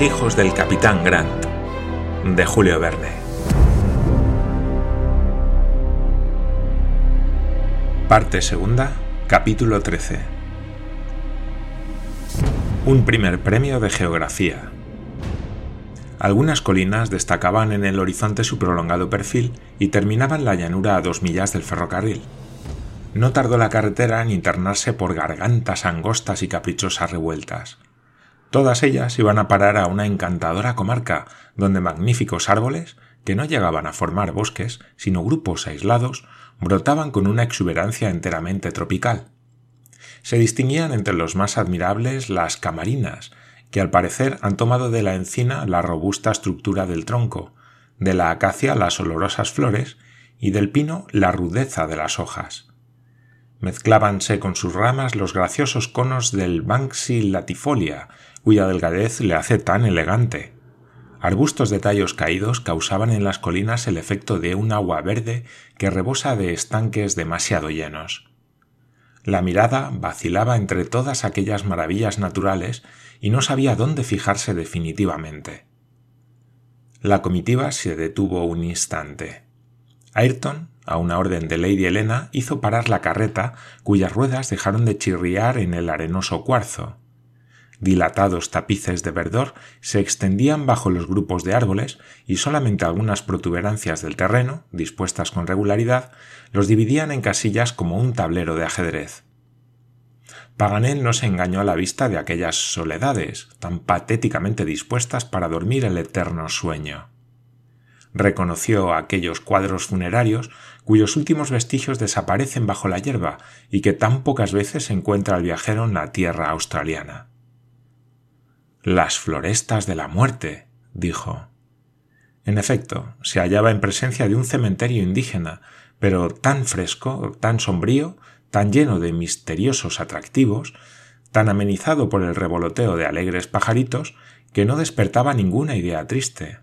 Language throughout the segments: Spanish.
Hijos del capitán Grant, de Julio Verne. Parte segunda, capítulo 13. Un primer premio de geografía. Algunas colinas destacaban en el horizonte su prolongado perfil y terminaban la llanura a dos millas del ferrocarril. No tardó la carretera en internarse por gargantas angostas y caprichosas revueltas. Todas ellas iban a parar a una encantadora comarca, donde magníficos árboles, que no llegaban a formar bosques, sino grupos aislados, brotaban con una exuberancia enteramente tropical. Se distinguían entre los más admirables las camarinas, que al parecer han tomado de la encina la robusta estructura del tronco, de la acacia las olorosas flores y del pino la rudeza de las hojas. Mezclábanse con sus ramas los graciosos conos del Banksy latifolia, cuya delgadez le hace tan elegante. Arbustos de tallos caídos causaban en las colinas el efecto de un agua verde que rebosa de estanques demasiado llenos. La mirada vacilaba entre todas aquellas maravillas naturales y no sabía dónde fijarse definitivamente. La comitiva se detuvo un instante. Ayrton, a una orden de Lady Helena, hizo parar la carreta, cuyas ruedas dejaron de chirriar en el arenoso cuarzo. Dilatados tapices de verdor se extendían bajo los grupos de árboles y solamente algunas protuberancias del terreno, dispuestas con regularidad, los dividían en casillas como un tablero de ajedrez. Paganel no se engañó a la vista de aquellas soledades, tan patéticamente dispuestas para dormir el eterno sueño. Reconoció aquellos cuadros funerarios cuyos últimos vestigios desaparecen bajo la hierba y que tan pocas veces encuentra el viajero en la tierra australiana. Las florestas de la muerte, dijo. En efecto, se hallaba en presencia de un cementerio indígena, pero tan fresco, tan sombrío, tan lleno de misteriosos atractivos, tan amenizado por el revoloteo de alegres pajaritos, que no despertaba ninguna idea triste.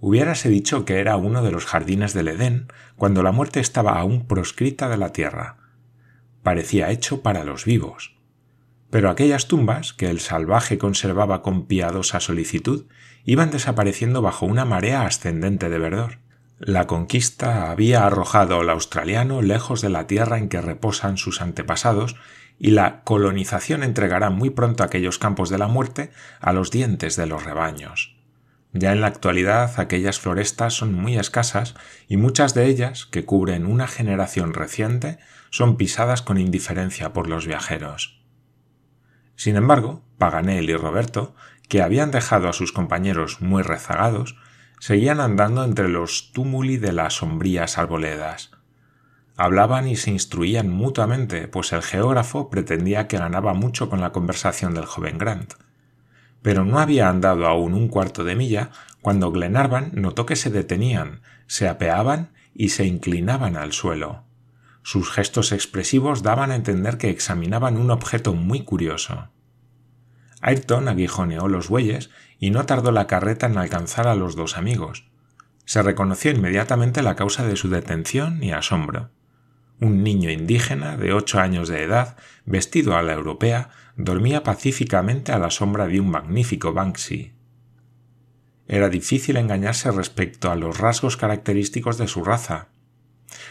Hubiérase dicho que era uno de los jardines del Edén, cuando la muerte estaba aún proscrita de la tierra. Parecía hecho para los vivos. Pero aquellas tumbas, que el salvaje conservaba con piadosa solicitud, iban desapareciendo bajo una marea ascendente de verdor. La conquista había arrojado al australiano lejos de la tierra en que reposan sus antepasados, y la colonización entregará muy pronto aquellos campos de la muerte a los dientes de los rebaños. Ya en la actualidad aquellas florestas son muy escasas y muchas de ellas, que cubren una generación reciente, son pisadas con indiferencia por los viajeros. Sin embargo, Paganel y Roberto, que habían dejado a sus compañeros muy rezagados, seguían andando entre los túmuli de las sombrías arboledas. Hablaban y se instruían mutuamente, pues el geógrafo pretendía que ganaba mucho con la conversación del joven Grant. Pero no había andado aún un cuarto de milla cuando Glenarvan notó que se detenían, se apeaban y se inclinaban al suelo. Sus gestos expresivos daban a entender que examinaban un objeto muy curioso. Ayrton aguijoneó los bueyes y no tardó la carreta en alcanzar a los dos amigos. Se reconoció inmediatamente la causa de su detención y asombro. Un niño indígena de ocho años de edad, vestido a la europea, dormía pacíficamente a la sombra de un magnífico Banksy. Era difícil engañarse respecto a los rasgos característicos de su raza.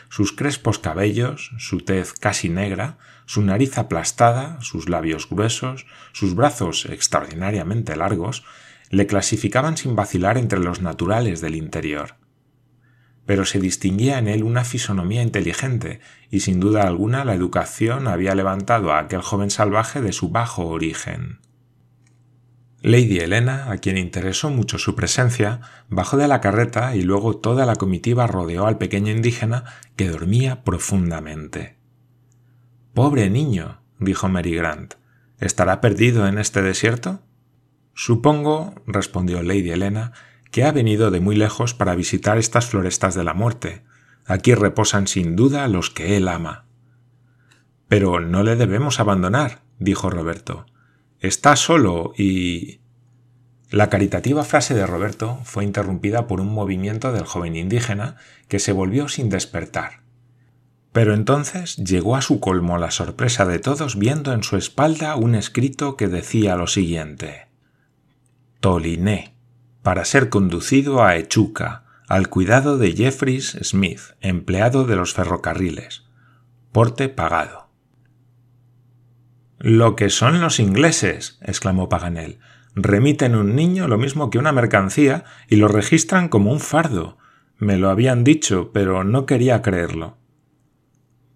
Sus crespos cabellos, su tez casi negra, su nariz aplastada, sus labios gruesos, sus brazos extraordinariamente largos, le clasificaban sin vacilar entre los naturales del interior. Pero se distinguía en él una fisonomía inteligente, y sin duda alguna la educación había levantado a aquel joven salvaje de su bajo origen. Lady Helena, a quien interesó mucho su presencia, bajó de la carreta y luego toda la comitiva rodeó al pequeño indígena que dormía profundamente. Pobre niño, dijo Mary Grant. ¿Estará perdido en este desierto? Supongo, respondió Lady Helena, que ha venido de muy lejos para visitar estas florestas de la muerte. Aquí reposan sin duda los que él ama. Pero no le debemos abandonar, dijo Roberto. Está solo y... La caritativa frase de Roberto fue interrumpida por un movimiento del joven indígena que se volvió sin despertar. Pero entonces llegó a su colmo la sorpresa de todos viendo en su espalda un escrito que decía lo siguiente Toliné, para ser conducido a Echuca, al cuidado de Jeffries Smith, empleado de los ferrocarriles. Porte pagado. Lo que son los ingleses, exclamó Paganel. Remiten un niño lo mismo que una mercancía y lo registran como un fardo. Me lo habían dicho, pero no quería creerlo.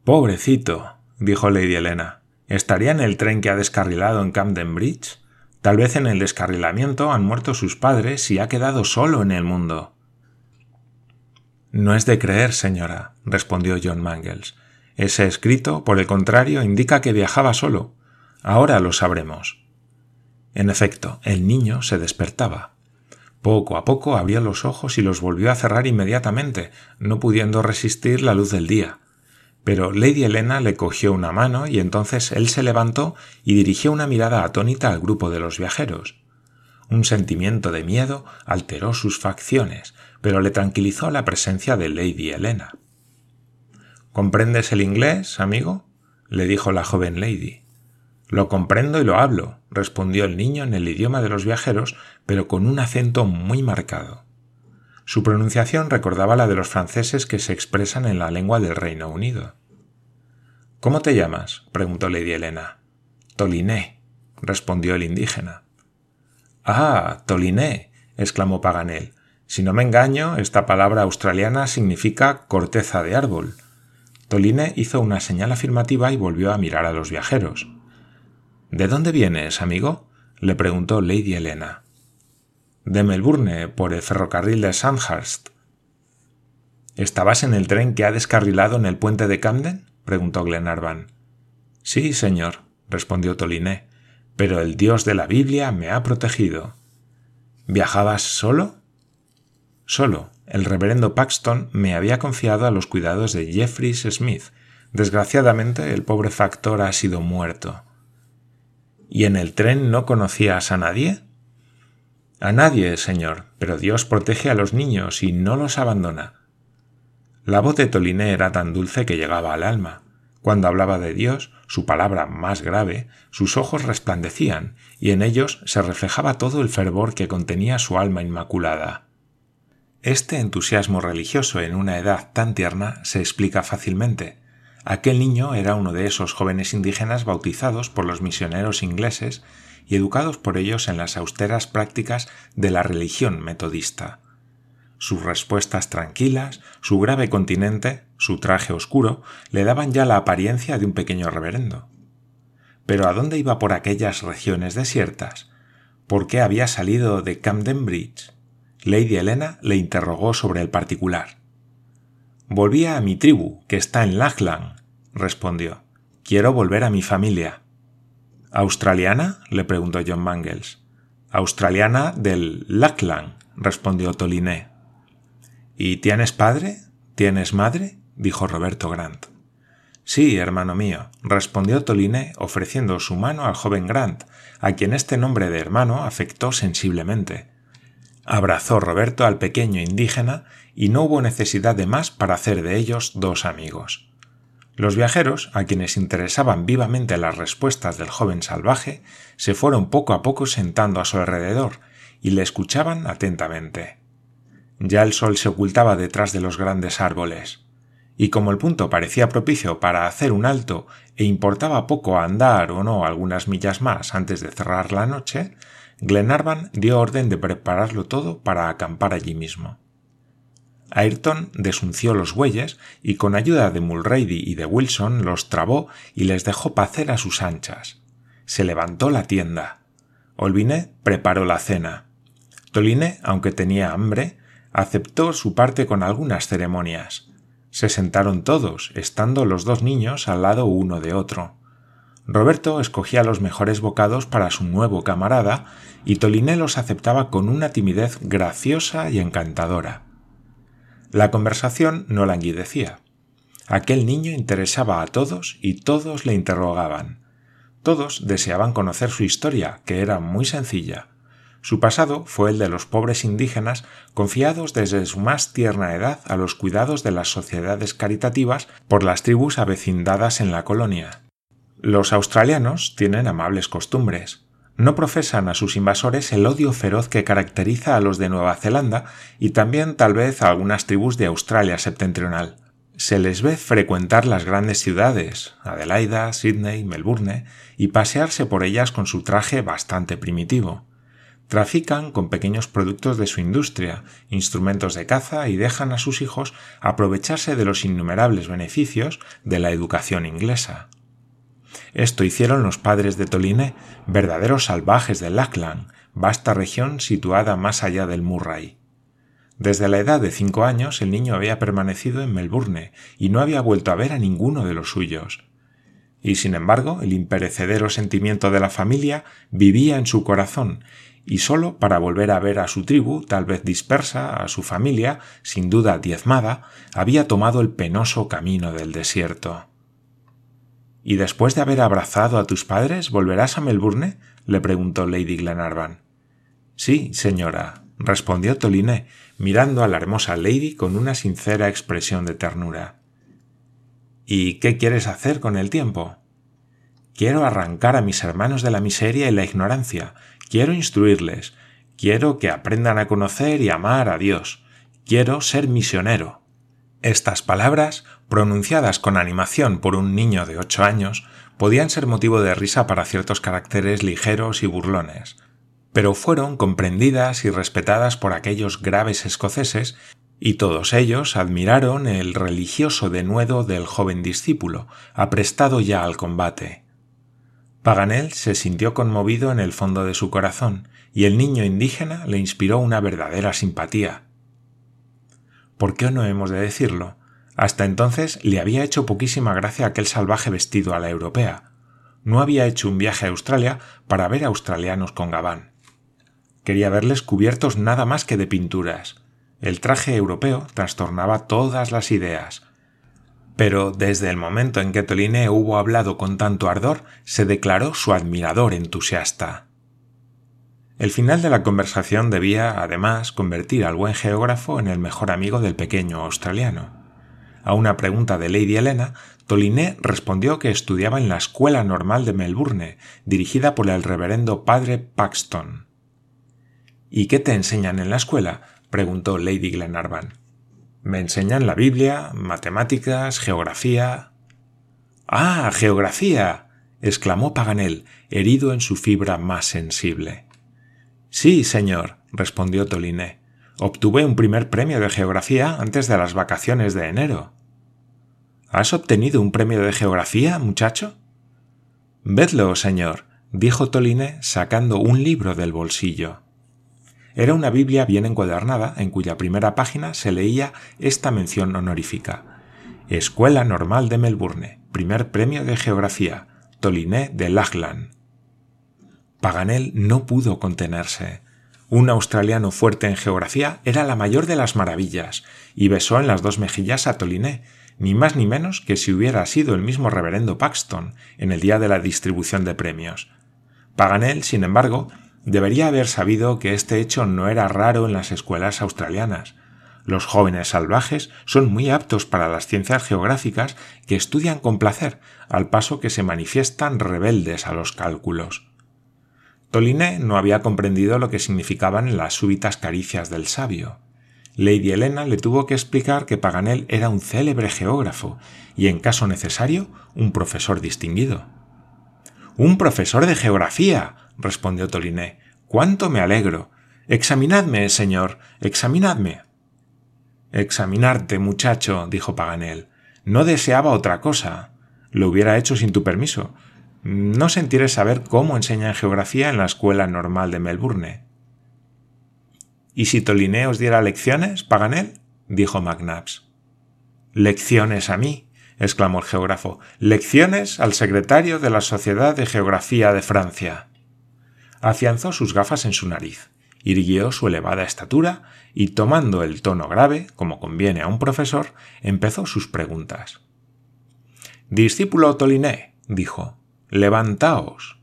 Pobrecito, dijo Lady Helena. ¿Estaría en el tren que ha descarrilado en Camden Bridge? Tal vez en el descarrilamiento han muerto sus padres y ha quedado solo en el mundo. No es de creer, señora, respondió John Mangles. Ese escrito, por el contrario, indica que viajaba solo. Ahora lo sabremos. En efecto, el niño se despertaba. Poco a poco abrió los ojos y los volvió a cerrar inmediatamente, no pudiendo resistir la luz del día. Pero Lady Helena le cogió una mano y entonces él se levantó y dirigió una mirada atónita al grupo de los viajeros. Un sentimiento de miedo alteró sus facciones, pero le tranquilizó la presencia de Lady Helena. ¿Comprendes el inglés, amigo? le dijo la joven lady. Lo comprendo y lo hablo, respondió el niño en el idioma de los viajeros, pero con un acento muy marcado. Su pronunciación recordaba la de los franceses que se expresan en la lengua del Reino Unido. ¿Cómo te llamas? preguntó Lady Helena. Toliné, respondió el indígena. Ah, Toliné, exclamó Paganel. Si no me engaño, esta palabra australiana significa corteza de árbol. Toline hizo una señal afirmativa y volvió a mirar a los viajeros. ¿De dónde vienes, amigo? le preguntó Lady Helena. De Melbourne, por el ferrocarril de Sandhurst. ¿Estabas en el tren que ha descarrilado en el puente de Camden? preguntó Glenarvan. Sí, señor, respondió Toliné, pero el Dios de la Biblia me ha protegido. ¿Viajabas solo? Solo, el reverendo Paxton me había confiado a los cuidados de Jeffries Smith. Desgraciadamente, el pobre factor ha sido muerto. ¿Y en el tren no conocías a nadie? A nadie, señor, pero Dios protege a los niños y no los abandona. La voz de Toliné era tan dulce que llegaba al alma. Cuando hablaba de Dios, su palabra más grave, sus ojos resplandecían, y en ellos se reflejaba todo el fervor que contenía su alma inmaculada. Este entusiasmo religioso en una edad tan tierna se explica fácilmente. Aquel niño era uno de esos jóvenes indígenas bautizados por los misioneros ingleses y educados por ellos en las austeras prácticas de la religión metodista. Sus respuestas tranquilas, su grave continente, su traje oscuro, le daban ya la apariencia de un pequeño reverendo. Pero ¿a dónde iba por aquellas regiones desiertas? ¿Por qué había salido de Camden Bridge? Lady Helena le interrogó sobre el particular. Volvía a mi tribu, que está en Lachlan, respondió. Quiero volver a mi familia. ¿Australiana? le preguntó John Mangles. Australiana del Lachlan, respondió Toliné. ¿Y tienes padre? ¿Tienes madre? dijo Roberto Grant. Sí, hermano mío, respondió Toliné ofreciendo su mano al joven Grant, a quien este nombre de hermano afectó sensiblemente. Abrazó Roberto al pequeño indígena y no hubo necesidad de más para hacer de ellos dos amigos. Los viajeros, a quienes interesaban vivamente las respuestas del joven salvaje, se fueron poco a poco sentando a su alrededor y le escuchaban atentamente. Ya el sol se ocultaba detrás de los grandes árboles, y como el punto parecía propicio para hacer un alto e importaba poco andar o no algunas millas más antes de cerrar la noche, Glenarvan dio orden de prepararlo todo para acampar allí mismo. Ayrton desunció los bueyes y con ayuda de Mulrady y de Wilson los trabó y les dejó pacer a sus anchas. Se levantó la tienda. Olviné preparó la cena. Toliné, aunque tenía hambre, aceptó su parte con algunas ceremonias. Se sentaron todos, estando los dos niños al lado uno de otro. Roberto escogía los mejores bocados para su nuevo camarada y Toliné los aceptaba con una timidez graciosa y encantadora. La conversación no languidecía. Aquel niño interesaba a todos y todos le interrogaban. Todos deseaban conocer su historia, que era muy sencilla. Su pasado fue el de los pobres indígenas confiados desde su más tierna edad a los cuidados de las sociedades caritativas por las tribus avecindadas en la colonia. Los australianos tienen amables costumbres. no profesan a sus invasores el odio feroz que caracteriza a los de Nueva Zelanda y también tal vez a algunas tribus de Australia septentrional. Se les ve frecuentar las grandes ciudades, Adelaida, Sydney, Melbourne, y pasearse por ellas con su traje bastante primitivo. Trafican con pequeños productos de su industria, instrumentos de caza y dejan a sus hijos aprovecharse de los innumerables beneficios de la educación inglesa. Esto hicieron los padres de Toliné, verdaderos salvajes de Lackland, vasta región situada más allá del Murray. Desde la edad de cinco años el niño había permanecido en Melbourne y no había vuelto a ver a ninguno de los suyos. Y sin embargo, el imperecedero sentimiento de la familia vivía en su corazón, y sólo para volver a ver a su tribu, tal vez dispersa, a su familia, sin duda diezmada, había tomado el penoso camino del desierto. ¿Y después de haber abrazado a tus padres volverás a Melbourne? le preguntó Lady Glenarvan. Sí, señora, respondió Toliné, mirando a la hermosa Lady con una sincera expresión de ternura. ¿Y qué quieres hacer con el tiempo? Quiero arrancar a mis hermanos de la miseria y la ignorancia, quiero instruirles, quiero que aprendan a conocer y amar a Dios, quiero ser misionero. Estas palabras, pronunciadas con animación por un niño de ocho años, podían ser motivo de risa para ciertos caracteres ligeros y burlones, pero fueron comprendidas y respetadas por aquellos graves escoceses y todos ellos admiraron el religioso denuedo del joven discípulo, aprestado ya al combate. Paganel se sintió conmovido en el fondo de su corazón, y el niño indígena le inspiró una verdadera simpatía. ¿Por qué no hemos de decirlo? Hasta entonces le había hecho poquísima gracia aquel salvaje vestido a la europea. No había hecho un viaje a Australia para ver australianos con gabán. Quería verles cubiertos nada más que de pinturas. El traje europeo trastornaba todas las ideas. Pero desde el momento en que Toliné hubo hablado con tanto ardor, se declaró su admirador entusiasta. El final de la conversación debía, además, convertir al buen geógrafo en el mejor amigo del pequeño australiano. A una pregunta de Lady Helena, Toliné respondió que estudiaba en la Escuela Normal de Melbourne, dirigida por el reverendo padre Paxton. ¿Y qué te enseñan en la escuela? preguntó Lady Glenarvan. Me enseñan la Biblia, matemáticas, geografía. Ah, geografía. exclamó Paganel, herido en su fibra más sensible. Sí, señor, respondió Toliné. Obtuve un primer premio de geografía antes de las vacaciones de enero. ¿Has obtenido un premio de geografía, muchacho? Vedlo, señor, dijo Toliné sacando un libro del bolsillo. Era una Biblia bien encuadernada en cuya primera página se leía esta mención honorífica. Escuela Normal de Melbourne, primer premio de geografía, Toliné de Lachlan. Paganel no pudo contenerse. Un australiano fuerte en geografía era la mayor de las maravillas, y besó en las dos mejillas a Toliné, ni más ni menos que si hubiera sido el mismo reverendo Paxton en el día de la distribución de premios. Paganel, sin embargo, debería haber sabido que este hecho no era raro en las escuelas australianas. Los jóvenes salvajes son muy aptos para las ciencias geográficas que estudian con placer, al paso que se manifiestan rebeldes a los cálculos. Toliné no había comprendido lo que significaban las súbitas caricias del sabio. Lady Helena le tuvo que explicar que Paganel era un célebre geógrafo y, en caso necesario, un profesor distinguido. ¡Un profesor de geografía! respondió Toliné. ¡Cuánto me alegro! Examinadme, señor, examinadme. Examinarte, muchacho, dijo Paganel. No deseaba otra cosa. Lo hubiera hecho sin tu permiso, no sentiré saber cómo enseñan geografía en la escuela normal de Melbourne. ¿Y si Toliné os diera lecciones, Paganel? dijo McNabbs. Lecciones a mí, exclamó el geógrafo. Lecciones al secretario de la Sociedad de Geografía de Francia. Afianzó sus gafas en su nariz, irguió su elevada estatura y, tomando el tono grave, como conviene a un profesor, empezó sus preguntas. Discípulo Toliné, dijo, Levantaos.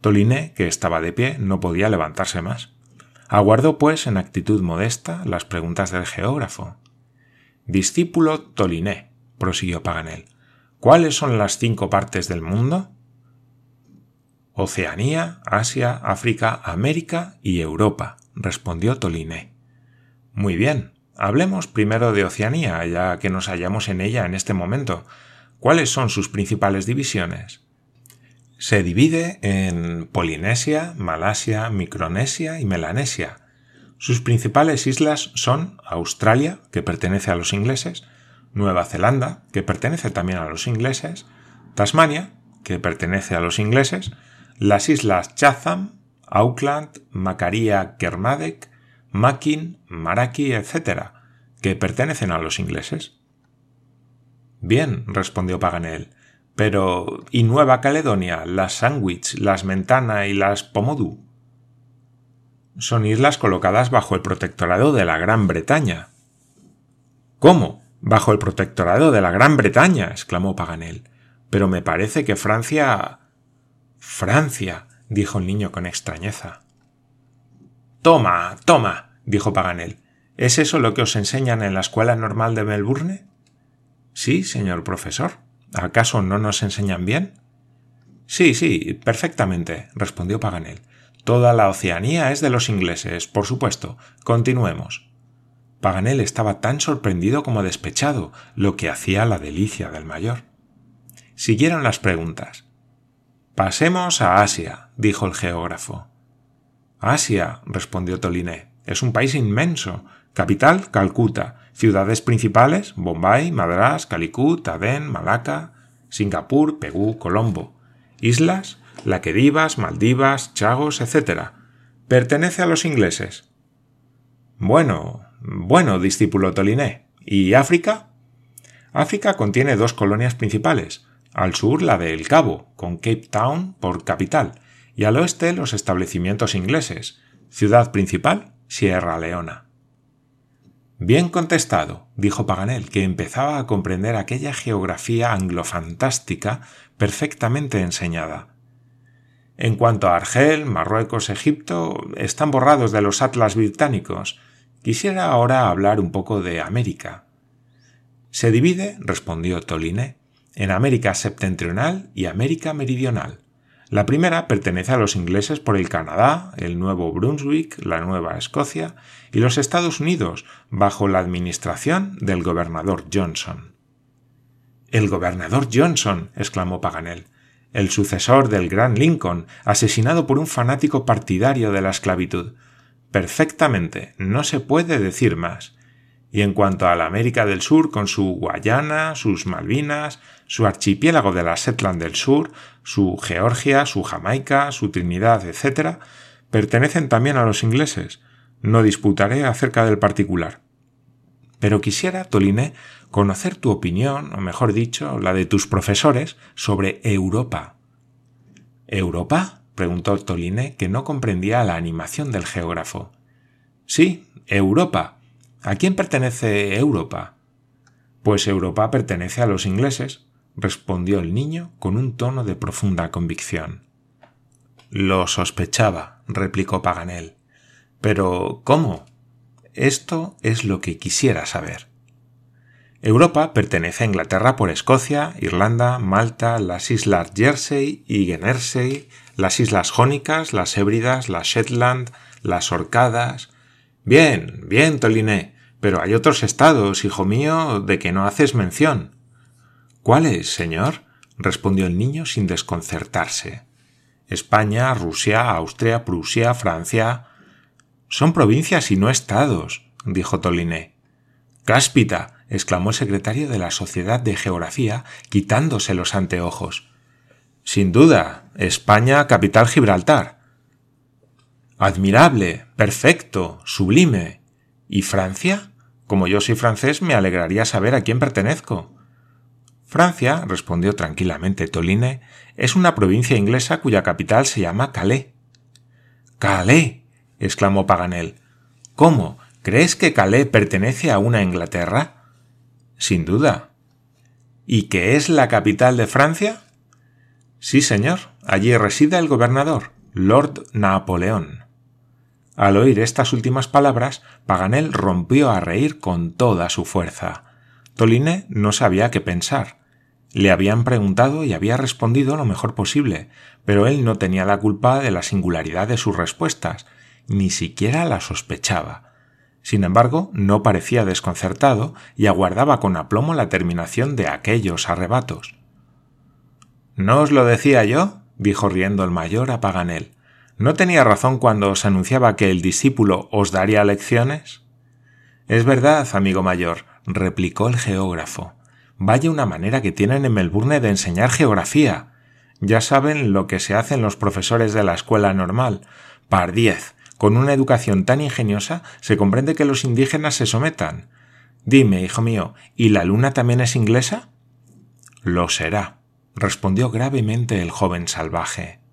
Toliné, que estaba de pie, no podía levantarse más. Aguardó, pues, en actitud modesta las preguntas del geógrafo. Discípulo Toliné, prosiguió Paganel, ¿cuáles son las cinco partes del mundo? Oceanía, Asia, África, América y Europa, respondió Toliné. Muy bien, hablemos primero de Oceanía, ya que nos hallamos en ella en este momento. ¿Cuáles son sus principales divisiones? Se divide en Polinesia, Malasia, Micronesia y Melanesia. Sus principales islas son Australia, que pertenece a los ingleses, Nueva Zelanda, que pertenece también a los ingleses, Tasmania, que pertenece a los ingleses, las islas Chatham, Auckland, Macaria, Kermadec, Makin, Maraki, etc., que pertenecen a los ingleses. Bien, respondió Paganel, pero ¿y Nueva Caledonia, las Sandwich, las Mentana y las Pomodu? Son islas colocadas bajo el protectorado de la Gran Bretaña. ¿Cómo? ¿Bajo el protectorado de la Gran Bretaña? exclamó Paganel. Pero me parece que Francia. Francia. dijo el niño con extrañeza. Toma, toma. dijo Paganel. ¿Es eso lo que os enseñan en la escuela normal de Melbourne? Sí, señor profesor. ¿Acaso no nos enseñan bien? Sí, sí, perfectamente, respondió Paganel. Toda la Oceanía es de los ingleses, por supuesto. Continuemos. Paganel estaba tan sorprendido como despechado, lo que hacía la delicia del mayor. Siguieron las preguntas. Pasemos a Asia, dijo el geógrafo. Asia, respondió Toliné, es un país inmenso. Capital, Calcuta. Ciudades principales, Bombay, Madras, Calicut, Aden, Malaca, Singapur, Pegú, Colombo. Islas, Laquedivas, Maldivas, Chagos, etc. Pertenece a los ingleses. Bueno, bueno, discípulo Toliné. ¿Y África? África contiene dos colonias principales, al sur la de El Cabo, con Cape Town por capital, y al oeste los establecimientos ingleses. Ciudad principal, Sierra Leona. Bien contestado, dijo Paganel, que empezaba a comprender aquella geografía anglofantástica perfectamente enseñada. En cuanto a Argel, Marruecos, Egipto, están borrados de los atlas británicos. Quisiera ahora hablar un poco de América. Se divide, respondió Toliné, en América septentrional y América meridional. La primera pertenece a los ingleses por el Canadá, el Nuevo Brunswick, la Nueva Escocia y los Estados Unidos, bajo la administración del gobernador Johnson. El gobernador Johnson, exclamó Paganel, el sucesor del gran Lincoln, asesinado por un fanático partidario de la esclavitud. Perfectamente, no se puede decir más. Y en cuanto a la América del Sur, con su Guayana, sus Malvinas, su archipiélago de la Shetland del Sur, su Georgia, su Jamaica, su Trinidad, etc., pertenecen también a los ingleses. No disputaré acerca del particular. Pero quisiera, Toliné, conocer tu opinión, o mejor dicho, la de tus profesores, sobre Europa. ¿Europa? preguntó Toliné, que no comprendía la animación del geógrafo. Sí, Europa, ¿A quién pertenece Europa? Pues Europa pertenece a los ingleses, respondió el niño con un tono de profunda convicción. Lo sospechaba, replicó Paganel. Pero ¿cómo? Esto es lo que quisiera saber. Europa pertenece a Inglaterra por Escocia, Irlanda, Malta, las islas Jersey y Guernsey, las islas Jónicas, las Hébridas, las Shetland, las Orcadas. Bien, bien, Toliné. Pero hay otros estados, hijo mío, de que no haces mención. ¿Cuáles, señor? respondió el niño sin desconcertarse. España, Rusia, Austria, Prusia, Francia. Son provincias y no estados, dijo Toliné. Cáspita, exclamó el secretario de la Sociedad de Geografía, quitándose los anteojos. Sin duda, España, capital Gibraltar. Admirable, perfecto, sublime. ¿Y Francia? Como yo soy francés, me alegraría saber a quién pertenezco. Francia, respondió tranquilamente Toline, es una provincia inglesa cuya capital se llama Calais. Calais. exclamó Paganel. ¿Cómo? ¿Crees que Calais pertenece a una Inglaterra? Sin duda. ¿Y que es la capital de Francia? Sí, señor. Allí reside el gobernador, Lord Napoleón. Al oír estas últimas palabras, Paganel rompió a reír con toda su fuerza. Toliné no sabía qué pensar. Le habían preguntado y había respondido lo mejor posible, pero él no tenía la culpa de la singularidad de sus respuestas, ni siquiera la sospechaba. Sin embargo, no parecía desconcertado y aguardaba con aplomo la terminación de aquellos arrebatos. ¿No os lo decía yo? dijo riendo el mayor a Paganel. ¿No tenía razón cuando os anunciaba que el discípulo os daría lecciones? Es verdad, amigo mayor, replicó el geógrafo. Vaya una manera que tienen en Melbourne de enseñar geografía. Ya saben lo que se hacen los profesores de la escuela normal. Pardiez, con una educación tan ingeniosa se comprende que los indígenas se sometan. Dime, hijo mío, ¿y la luna también es inglesa? Lo será, respondió gravemente el joven salvaje.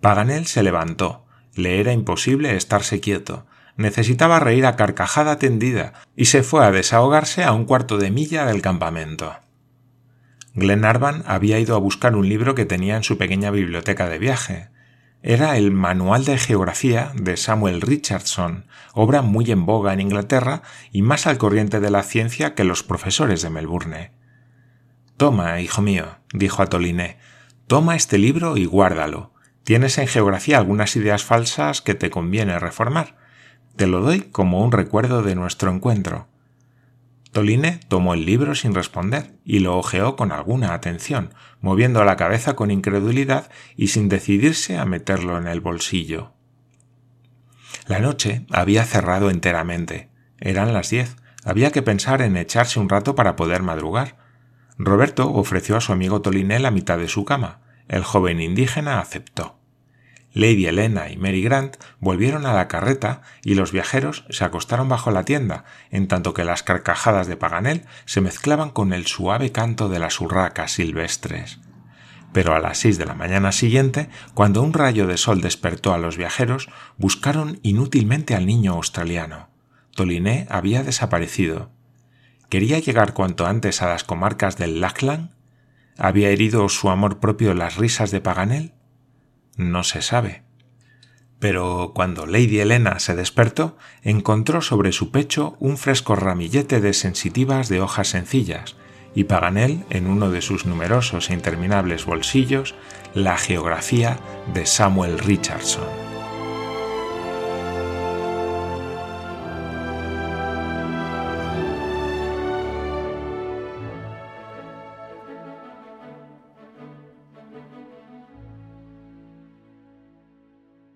Paganel se levantó. Le era imposible estarse quieto. Necesitaba reír a carcajada tendida y se fue a desahogarse a un cuarto de milla del campamento. Glenarvan había ido a buscar un libro que tenía en su pequeña biblioteca de viaje. Era el Manual de Geografía de Samuel Richardson, obra muy en boga en Inglaterra y más al corriente de la ciencia que los profesores de Melbourne. Toma, hijo mío, dijo a Toliné, toma este libro y guárdalo. Tienes en geografía algunas ideas falsas que te conviene reformar. Te lo doy como un recuerdo de nuestro encuentro. Toline tomó el libro sin responder y lo hojeó con alguna atención, moviendo la cabeza con incredulidad y sin decidirse a meterlo en el bolsillo. La noche había cerrado enteramente. Eran las diez. Había que pensar en echarse un rato para poder madrugar. Roberto ofreció a su amigo Toliné la mitad de su cama. El joven indígena aceptó. Lady Helena y Mary Grant volvieron a la carreta y los viajeros se acostaron bajo la tienda, en tanto que las carcajadas de Paganel se mezclaban con el suave canto de las urracas silvestres. Pero a las seis de la mañana siguiente, cuando un rayo de sol despertó a los viajeros, buscaron inútilmente al niño australiano. Toliné había desaparecido. ¿Quería llegar cuanto antes a las comarcas del Lachlan? ¿Había herido su amor propio las risas de Paganel? No se sabe. Pero cuando Lady Helena se despertó, encontró sobre su pecho un fresco ramillete de sensitivas de hojas sencillas, y Paganel, en uno de sus numerosos e interminables bolsillos, la geografía de Samuel Richardson.